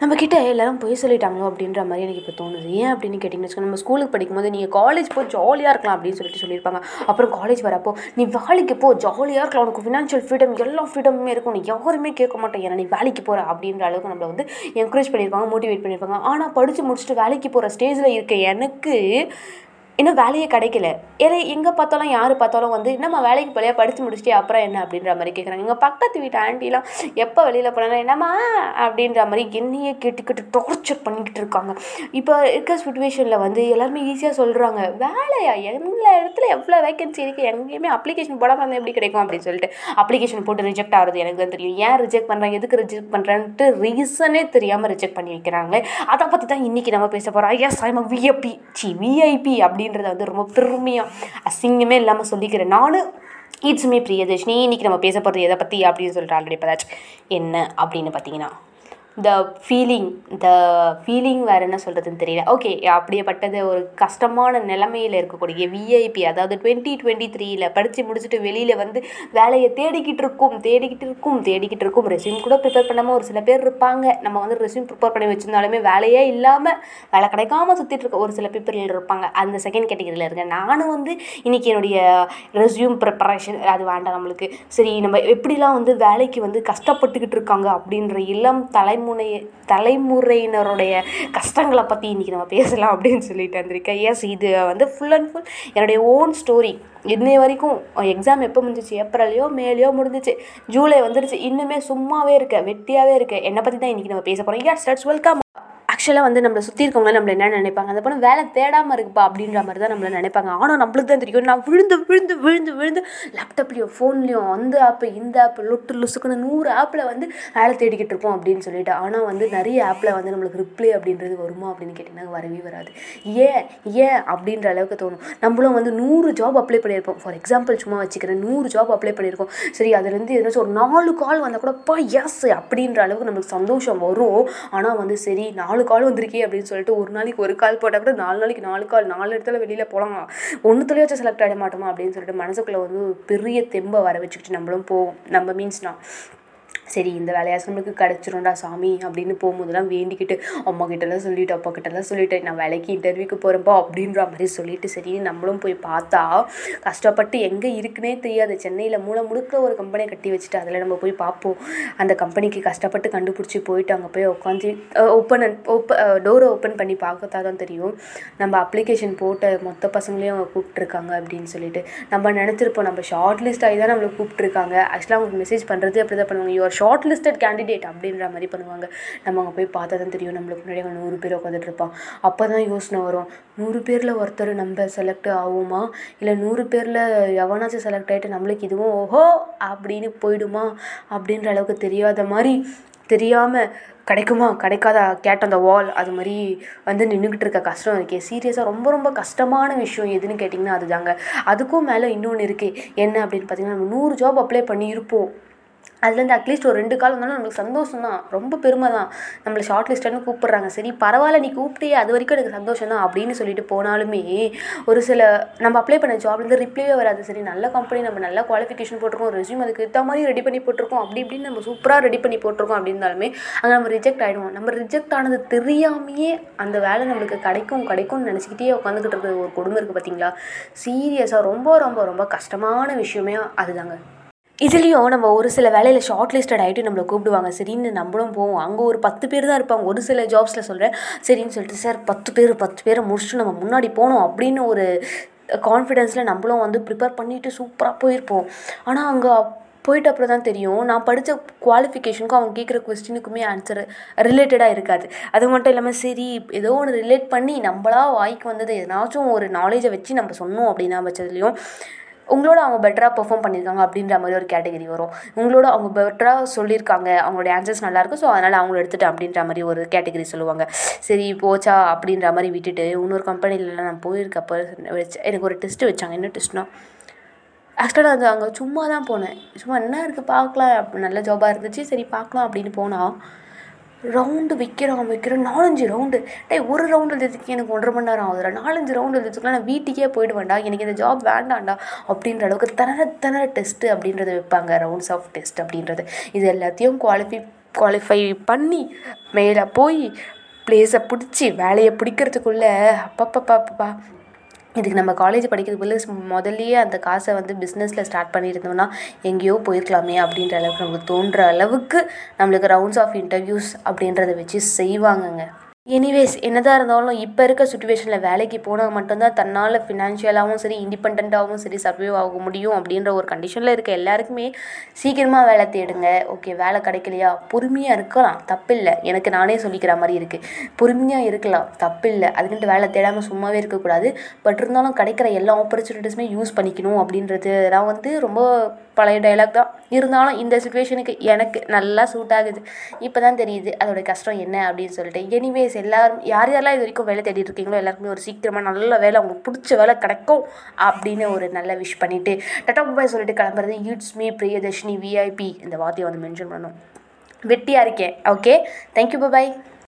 நம்ம கிட்ட எல்லாரும் பொய் சொல்லிட்டாங்களோ அப்படின்ற மாதிரி எனக்கு இப்போ தோணுது. ஏன் அப்படின்னு கேட்டிங்கன்னு வச்சுக்கோங்க நம்ம ஸ்கூலுக்கு படிக்கும்போது நீங்கள் காலேஜ் போய் ஜாலியாக இருக்கலாம் அப்படின்னு சொல்லிட்டு சொல்லியிருப்பாங்க. அப்புறம் காலேஜ் வரப்போ நீ வேலைக்கு போ ஜாலியாக இருக்கலாம். உனக்கு ஃபினான்ஷியல் ஃப்ரீடம் எல்லா ஃப்ரீடமுமே இருக்கும். நீ யாருமே கேட்க மாட்டேன். ஏன்னா நீ வேலைக்கு போகிற அப்படின்ற அளவுக்கு நம்மளை வந்து என்கரேஜ் பண்ணியிருப்பாங்க மோட்டிவேட் பண்ணியிருப்பாங்க. ஆனால் படித்து முடிச்சுட்டு வேலைக்கு போகிற ஸ்டேஜில் இருக்க எனக்கு இன்னும் வேலையே கிடைக்கல. ஏன்னா எங்கே பார்த்தாலும் யார் பார்த்தாலும் வந்து என்னம்மா வேலைக்கு போலையா? படித்து முடிச்சிட்டே அப்புறம் என்ன? அப்படின்ற மாதிரி கேட்குறாங்க எங்கள் பக்கத்து வீட்டு ஆண்டிலாம் எப்போ வெளியில் போனாலும் என்னம்மா? அப்படின்ற மாதிரி என்னையே கேட்டுக்கிட்டு டார்ச்சர் பண்ணிக்கிட்டு இருக்காங்க. இப்போ இருக்க சுச்சுவேஷனில் வந்து எல்லாருமே ஈஸியாக சொல்கிறாங்க வேலையா? எல்லா இடத்துல எவ்வளோ வேகன்சி இருக்குது எங்கேயுமே அப்ளிகேஷன் போடாமல் இருந்தால் எப்படி கிடைக்கும்? அப்படின்னு சொல்லிட்டு அப்ளிகேஷன் போட்டு ரிஜெக்ட் ஆகிறது எனக்கு தான் தெரியும். ஏன் ரிஜெக்ட் பண்ணுறாங்க எதுக்கு ரிஜெக்ட் பண்ணுறேன்ட்டு ரீசனே தெரியாமல் ரிஜெக்ட் பண்ணி வைக்கிறாங்க அதை பற்றி தான் இன்றைக்கி நம்ம பேச போகிறோம் S I'm VIP C VIP அப்படின்றத வந்து ரொம்ப பெருமையாக அசிங்கமே இல்லாமல் சொல்லிக்கிறேன் நானும் இட்ஸ் மீ பிரியதர்ஷினி இன்றைக்கி நம்ம பேச போகிறது எதை பற்றி அப்படின்னு சொல்லிட்டு ஆல்ரெடி பதாச்சு என்ன அப்படின்னு பார்த்தீங்கன்னா த ஃபீலிங் த ஃபீலிங் வேறு என்ன சொல்கிறதுன்னு தெரியல. ஓகே அப்படியேப்பட்டது ஒரு கஷ்டமான நிலமையில் இருக்கக்கூடிய விஐபி அதாவது டுவெண்ட்டி டுவெண்ட்டி த்ரீயில் படித்து முடிச்சுட்டு வெளியில் வந்து வேலையை தேடிக்கிட்டு இருக்கும் தேடிக்கிட்டு இருக்கும் தேடிக்கிட்டு இருக்கும். ரெஸ்யூம் கூட ப்ரிப்பேர் பண்ணாமல் ஒரு சில பேர் இருப்பாங்க. நம்ம வந்து ரெஸ்யூம் ப்ரிப்பேர் பண்ணி வச்சிருந்தாலுமே வேலையே இல்லாமல் வேலை கிடைக்காம சுற்றிட்டு இருக்க ஒரு சில பீப்பிள் இருப்பாங்க. அந்த செகண்ட் கேட்டகரியில் இருக்கேன் நானும் வந்து இன்றைக்கி என்னுடைய ரெஸ்யூம் ப்ரிப்பரேஷன் அது வேண்டாம் நம்மளுக்கு. சரி நம்ம எப்படிலாம் வந்து வேலைக்கு வந்து கஷ்டப்பட்டுக்கிட்டு இருக்காங்க அப்படின்ற இளம் தலைமுறை தலைமுறையினருடைய கஷ்டங்களை பற்றி இன்றைக்கி நம்ம பேசலாம் அப்படின்னு சொல்லிட்டு வந்திருக்கேன். எஸ் இது வந்து ஃபுல் அண்ட் ஃபுல் என்னுடைய ஓன் ஸ்டோரி இன்னை வரைக்கும் எக்ஸாம் எப்போ முடிஞ்சிச்சு? ஏப்ரல்லையோ மேலேயோ முடிஞ்சிச்சு. ஜூலை வந்துருச்சு. இன்னுமே சும்மாவே இருக்க வெட்டியாகவே இருக்க என்னை பற்றி தான் இன்றைக்கி நம்ம பேச போகிறோம் யார் ஸ்டார்ட்ஸ் வெல்கம் ஆக்சுவலாக வந்து நம்மளை சுற்றி இருக்கவங்க நம்மளை என்ன நினைப்பாங்க? அந்த பொண்ணு வேலை தேடாமல் இருக்குப்பா அப்படின்ற மாதிரி தான் நம்மளை நினைப்பாங்க. ஆனால் நம்மளுக்கு தான் தெரியும். நான் விழுந்து விழுந்து விழுந்து விழுந்து லேப்டாப்லேயும் ஃபோன்லேயும் அந்த ஆப்பு இந்த ஆப்பு லொட்டு லுசுக்குன்னு நூறு ஆப்பில் வந்து வேலை தேடிக்கிட்டு இருக்கோம் அப்படின்னு சொல்லிட்டு. ஆனால் வந்து நிறைய ஆப்பில் வந்து நம்மளுக்கு ரிப்ளை அப்படின்றது வருமா அப்படின்னு கேட்டிங்கன்னா வரவே வராது. ஏன்? ஏன்? அப்படின்ற அளவுக்கு தோணும். நம்மளும் வந்து நூறு ஜாப் அப்ளை பண்ணியிருப்போம். ஃபார் எக்ஸாம்பிள் சும்மா வச்சுக்கிறேன். நூறு ஜாப் அப்ளை பண்ணியிருக்கோம். சரி அதுலேருந்து எதுனாச்சும் ஒரு நாலு கால் வந்தால் கூட பா எஸ் அப்படின்ற அளவுக்கு நம்மளுக்கு சந்தோஷம் வரும். ஆனால் வந்து சரி நாலு கால் வந்திருக்கே அப்படின்னு சொல்லிட்டு ஒரு நாளைக்கு ஒரு கால் போட்டால் கூட நாலு நாளைக்கு நாலு கால் நாலு இடத்துல வெளியில் போகலாம் ஒன்றுத்துலேயாச்சும் செலக்ட் ஆகிட மாட்டோமா அப்படின்னு சொல்லிட்டு மனசுக்குள்ளே வந்து பெரிய தெம்பை வர வச்சுக்கிட்டு நம்மளும் போவோம். நம்ம மீன்ஸ்னா சரி இந்த வேலையாச்சும் நம்மளுக்கு கிடச்சிரும்டா சாமி அப்படின்னு போகும்போதெல்லாம் வேண்டிக்கிட்டு அம்மா கிட்டலாம் சொல்லிட்டு அப்பா கிட்டலாம் சொல்லிட்டு நான் வேலைக்கு இன்டர்வியூக்கு போகிறப்போ அப்படின்ற மாதிரி சொல்லிட்டு சரி நம்மளும் போய் பார்த்தா கஷ்டப்பட்டு எங்கே இருக்குன்னே தெரியாது. சென்னையில் மூளை முழுக்க ஒரு கம்பெனியை கட்டி வச்சுட்டு அதில் நம்ம போய் பார்ப்போம். அந்த கம்பெனிக்கு கஷ்டப்பட்டு கண்டுபிடிச்சி போயிட்டு அங்கே போய் உட்காந்து ஓப்பன் ஓப்ப டோரை ஓப்பன் பண்ணி பார்த்தா தான் தெரியும். நம்ம அப்ளிகேஷன் போட்ட மொத்த பசங்களையும் அவங்க கூப்பிட்ருக்காங்க அப்படின்னு சொல்லிட்டு நம்ம நினச்சிருப்போம் நம்ம ஷார்ட் லிஸ்ட் ஆகி தான் நம்மளை கூப்பிட்ருக்காங்க ஆக்சுவலாக அவங்க மெசேஜ் பண்ணுறது அப்படி தான் பண்ணுவாங்க. யுவர் ஷார்ட் லிஸ்டட் கேண்டிடேட் அப்படின்ற மாதிரி பண்ணுவாங்க. நம்ம அங்கே போய் பார்த்தா தான் தெரியும். நம்மளுக்கு முன்னாடி அங்கே நூறு பேர் உட்காந்துட்டு இருப்பான் அப்போ தான் யோசனை வரும். நூறு பேரில் ஒருத்தர் நம்ம செலக்ட் ஆகுமா? இல்லை நூறு பேரில் எவனாச்சும் செலக்ட் ஆகிட்டு நம்மளுக்கு இதுவும் ஓஹோ அப்படின்னு போயிடுமா? அப்படின்ற அளவுக்கு தெரியாத மாதிரி தெரியாமல் கிடைக்குமா? கிடைக்காத கேட்ட அந்த வால் அது மாதிரி வந்து நின்றுக்கிட்டு இருக்க கஷ்டம் இருக்கே. சீரியஸாக ரொம்ப ரொம்ப கஷ்டமான விஷயம் எதுன்னு கேட்டிங்கன்னா அதுதாங்க. அதுக்கும் மேலே இன்னொன்று இருக்குது என்ன அப்படின்னு பார்த்தீங்கன்னா நம்ம நூறு ஜாப் அப்ளை பண்ணியிருப்போம். அதுலேருந்து அட்லீஸ்ட் ஒரு ரெண்டு கால் வந்தாலும் நம்மளுக்கு சந்தோஷம் தான் ரொம்ப பெருமை தான் நம்மளை ஷார்ட் லிஸ்ட்டுன்னு கூப்பிட்றாங்க. சரி பரவாயில்ல நீ கூப்பிட்டே அது வரைக்கும் எனக்கு சந்தோஷம் தான் அப்படின்னு சொல்லிட்டு போனாலுமே ஒரு சில நம்ம அப்ளை பண்ண ஜாப்லேருந்து ரிப்ளைவே வராது. சரி நல்ல கம்பெனி நம்ம நல்ல குவாலிஃபிகேஷன் போட்டிருக்கோம் ரெசியூம் அதுக்கு ஏற்ற மாதிரி ரெடி பண்ணி போட்டிருக்கோம் அப்படி இப்படின்னு நம்ம சூப்பராக ரெடி பண்ணி போட்டிருக்கோம் அப்படின்னாலுமே அங்கே நம்ம ரிஜெக்ட் ஆகிடுவோம் நம்ம ரிஜெக்ட் ஆனது தெரியாமையே அந்த வேலை நம்மளுக்கு கிடைக்கும் கிடைக்கும்னு நினச்சிக்கிட்டே உட்காந்துக்கிட்டு இருக்கிற ஒரு கொடுமை இருக்குது பார்த்தீங்களா சீரியஸாக ரொம்ப ரொம்ப ரொம்ப கஷ்டமான விஷயமே அதுதாங்க. இதுலேயும் நம்ம ஒரு சில வேலையில் ஷார்ட் லிஸ்டட் ஆகிட்டு நம்மளை கூப்பிடுவாங்க. சரின்னு நம்மளும் போவோம். அங்கே ஒரு பத்து பேர் தான் இருப்பாங்க. ஒரு சில ஜாப்ஸில் சொல்கிறேன் சரின்னு சொல்லிட்டு சார் பத்து பேர் பத்து பேரை முடிச்சுட்டு நம்ம முன்னாடி போகணும். அப்படின்னு ஒரு கான்ஃபிடென்ஸில் நம்மளும் வந்து ப்ரிப்பேர் பண்ணிவிட்டு சூப்பராக போயிருப்போம். ஆனால் அங்கே போயிட்டு அப்புறம் தான் தெரியும். நான் படித்த குவாலிஃபிகேஷனுக்கும் அவங்க கேட்குற கொஸ்டினுக்குமே ஆன்சர் ரிலேட்டடாக இருக்காது. அது மட்டும் இல்லாமல் சரி ஏதோ ஒன்று ரிலேட் பண்ணி நம்மளா வாய்க்கு வந்தது எதனாச்சும் ஒரு நாலேஜை வச்சு நம்ம சொன்னோம் அப்படின்னா பட்சத்துலேயும் உங்களோட அவங்க பெட்டராக பெர்ஃபார்ம் பண்ணியிருக்காங்க அப்படின்ற மாதிரி ஒரு கேட்டகரி வரும். உங்களோட அவங்க பெட்டராக சொல்லியிருக்காங்க அவங்களோட ஆன்சர்ஸ் நல்லாயிருக்கும் ஸோ அதனால் அவங்கள எடுத்துகிட்டு அப்படின்ற மாதிரி ஒரு கேட்டகரி சொல்லுவாங்க. சரி போச்சா அப்படின்ற மாதிரி விட்டுட்டு இன்னொரு கம்பெனியில் நான் போயிருக்கப்போ வச்சு எனக்கு ஒரு டெஸ்ட்டு வச்சாங்க. என்ன டெஸ்ட்னா ஆக்சுவலாக அது அங்கே சும்மா தான் போனேன். சும்மா என்ன இருக்குது பார்க்கலாம். நல்ல ஜாபாக இருந்துச்சு. சரி பார்க்கலாம் அப்படின்னு போனால் ரவுண்டு விற்கிறான் வைக்கிறான். நாலஞ்சு ரவுண்டு டே ஒரு ரவுண்டு எழுதுறதுக்கு எனக்கு ஒன்றரை மணி நேரம் ஆகுதுடா. நாலஞ்சு ரவுண்டு எழுதுறதுக்குலாம் நான் வீட்டுக்கே போயிடுவேண்டா எனக்கு இந்த ஜாப் வேண்டாம்டா அப்படின்ற அளவுக்கு திணற திணற டெஸ்ட்டு அப்படின்றத வைப்பாங்க. ரவுண்ட்ஸ் ஆஃப் டெஸ்ட் அப்படின்றது. இது எல்லாத்தையும் குவாலிஃபை குவாலிஃபை பண்ணி மேலே போய் ப்ளேஸை பிடிச்சி வேலையை பிடிக்கிறதுக்குள்ளே அப்பப்பப்பப்பா இதுக்கு நம்ம காலேஜ் படிக்கிறதுக்குள்ள முதல்லையே அந்த காசை வந்து பிஸ்னஸில் ஸ்டார்ட் பண்ணியிருந்தோம்னா எங்கேயோ போயிருக்கலாமே அப்படின்ற அளவுக்கு நமக்கு தோன்ற அளவுக்கு நம்மளுக்கு ரவுண்ட்ஸ் ஆஃப் இன்டர்வியூஸ் அப்படின்றத வச்சு செய்வாங்கங்க. எனிவேஸ் என்னதான் இருந்தாலும் இப்போ இருக்க சுச்சுவேஷனில் வேலைக்கு போனால் மட்டும்தான் தன்னால் ஃபினான்ஷியலாகவும் சரி இண்டிபெண்ட்டாகவும் சரி சர்வைவ் ஆக முடியும் அப்படின்ற ஒரு கண்டிஷனில் இருக்க எல்லாருக்குமே சீக்கிரமாக வேலை தேடுங்க. ஓகே வேலை கிடைக்கலையா? பொறுமையாக இருக்கலாம். தப்பில்லை. எனக்கு நானே சொல்லிக்கிற மாதிரி இருக்குது பொறுமையாக இருக்கலாம். தப்பில்லை. அதுக்குன்ட்டு வேலை தேடாமல் சும்மாவே இருக்கக்கூடாது. பட் இருந்தாலும் கிடைக்கிற எல்லா ஆப்பர்ச்சுனிட்டிஸுமே யூஸ் பண்ணிக்கணும் அப்படின்றது தான் வந்து ரொம்ப பழைய டைலாக் தான். இருந்தாலும் இந்த சுச்சுவேஷனுக்கு எனக்கு நல்லா சூட் ஆகுது. இப்போ தான் தெரியுது அதோடய கஷ்டம் என்ன அப்படின்னு சொல்லிட்டு. எனிவேஸ் எல்லாரும் யார் யாரெல்லாம் இது வரைக்கும் வேலை தேடிட்டு இருக்கீங்களோ எல்லாருக்குமே ஒரு சீக்கிரமாக நல்ல வேலை அவங்களுக்கு பிடிச்ச வேலை கிடைக்கும் அப்படின்னு ஒரு நல்ல விஷ் பண்ணிவிட்டு டட்டா பாய் சொல்லிட்டு கிளம்புறது யூட்ஸ் மீ பிரியதர்ஷினி விஐபி இந்த வார்த்தையை வந்து மென்ஷன் பண்ணணும். வெட்டியாக இருக்கேன். Okay thank you bye